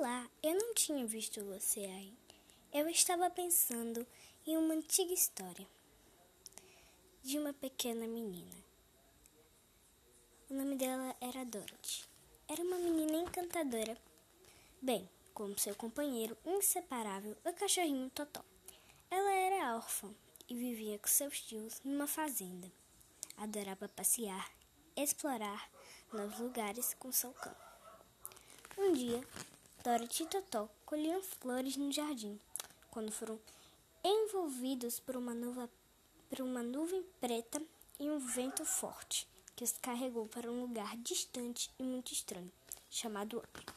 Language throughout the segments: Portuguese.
Olá, eu não tinha visto você aí. Eu estava pensando em uma antiga história de uma pequena menina. O nome dela era Dorothy. Era uma menina encantadora, bem como seu companheiro inseparável, o cachorrinho Totó. Ela era órfã e vivia com seus tios numa fazenda. Adorava passear, explorar novos lugares com seu cão. Um dia, Dorothy e Totó colhiam flores no jardim, quando foram envolvidos por uma, nuva, por uma nuvem preta e um vento forte que os carregou para um lugar distante e muito estranho, chamado Oz.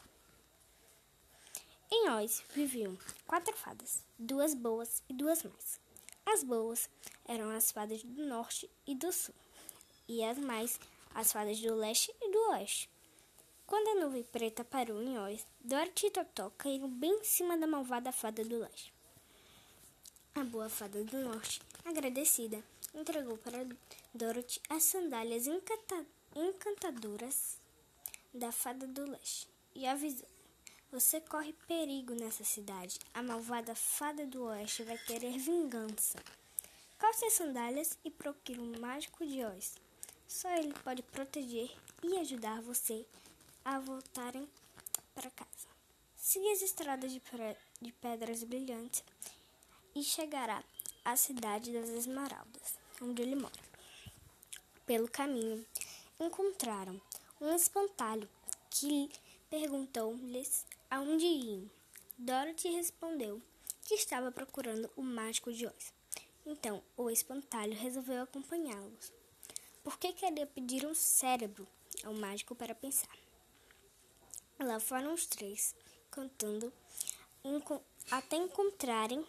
Em Oz viviam quatro fadas, duas boas e duas más. As boas eram as fadas do norte e do sul, e as mais as fadas do leste e do oeste. Quando a nuvem preta parou em Oz, Dorothy e Totó caíram bem em cima da malvada fada do leste. A boa fada do norte, agradecida, entregou para Dorothy as sandálias encanta encantadoras da fada do leste e avisou: Você corre perigo nessa cidade. A malvada fada do oeste vai querer vingança. Calce as sandálias e procure um mágico de Oz. Só ele pode proteger e ajudar você a voltarem para casa. Siga as estradas de, de pedras brilhantes e chegará à cidade das Esmeraldas, onde ele mora. Pelo caminho, encontraram um espantalho que perguntou-lhes aonde iam. Dorothy respondeu que estava procurando o mágico de Oz. Então, o espantalho resolveu acompanhá-los, porque queria pedir um cérebro ao mágico para pensar. Lá foram os três, cantando, até encontrarem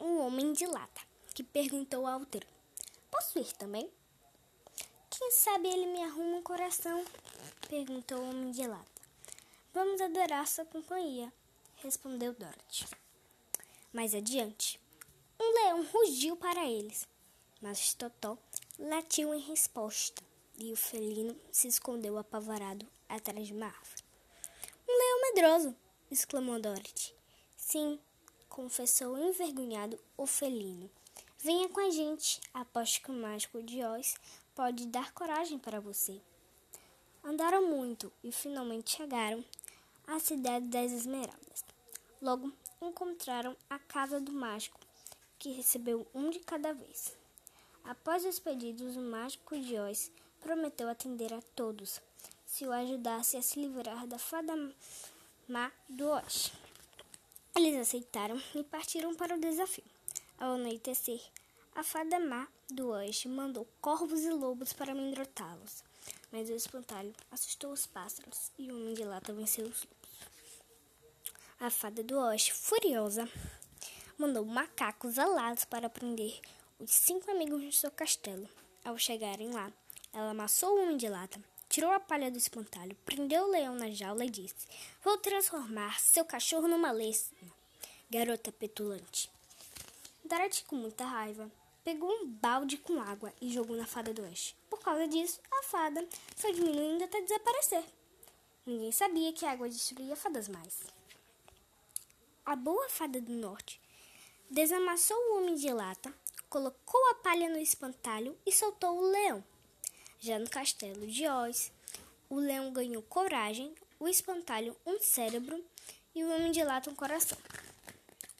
um homem de lata, que perguntou ao outro: Posso ir também? Quem sabe ele me arruma um coração? perguntou o homem de lata. Vamos adorar sua companhia, respondeu Dorothy. Mais adiante, um leão rugiu para eles, mas Totó latiu em resposta e o felino se escondeu apavorado atrás de uma árvore medroso! exclamou Dorothy. Sim, confessou envergonhado o felino. Venha com a gente. Aposto que o mágico de Oz pode dar coragem para você. Andaram muito e finalmente chegaram à cidade das Esmeraldas. Logo encontraram a casa do mágico, que recebeu um de cada vez. Após os pedidos, o mágico de Oz prometeu atender a todos, se o ajudasse a se livrar da fada oeste. Eles aceitaram e partiram para o desafio. Ao anoitecer, a fada má do oeste mandou corvos e lobos para amedrontá-los, mas o espantalho assustou os pássaros e o homem de lata venceu os lobos. A fada do oeste, furiosa, mandou macacos alados para prender os cinco amigos de seu castelo. Ao chegarem lá, ela amassou o homem de lata tirou a palha do espantalho, prendeu o leão na jaula e disse: Vou transformar seu cachorro numa lesma, garota petulante. Dorothy, com muita raiva, pegou um balde com água e jogou na fada do oeste. Por causa disso, a fada foi diminuindo até desaparecer. Ninguém sabia que a água destruía fadas mais. A boa fada do norte desamassou o homem de lata, colocou a palha no espantalho e soltou o leão. Já no castelo de Oz, o leão ganhou coragem, o espantalho um cérebro e o homem de lata um coração.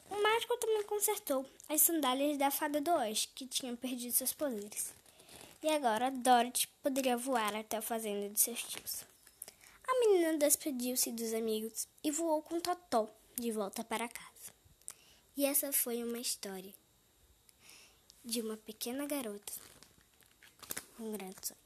O mágico também consertou as sandálias da fada do oeste, que tinham perdido seus poderes. E agora Dorothy poderia voar até a fazenda de seus tios. A menina despediu-se dos amigos e voou com Totó de volta para casa. E essa foi uma história de uma pequena garota com um grande sonho.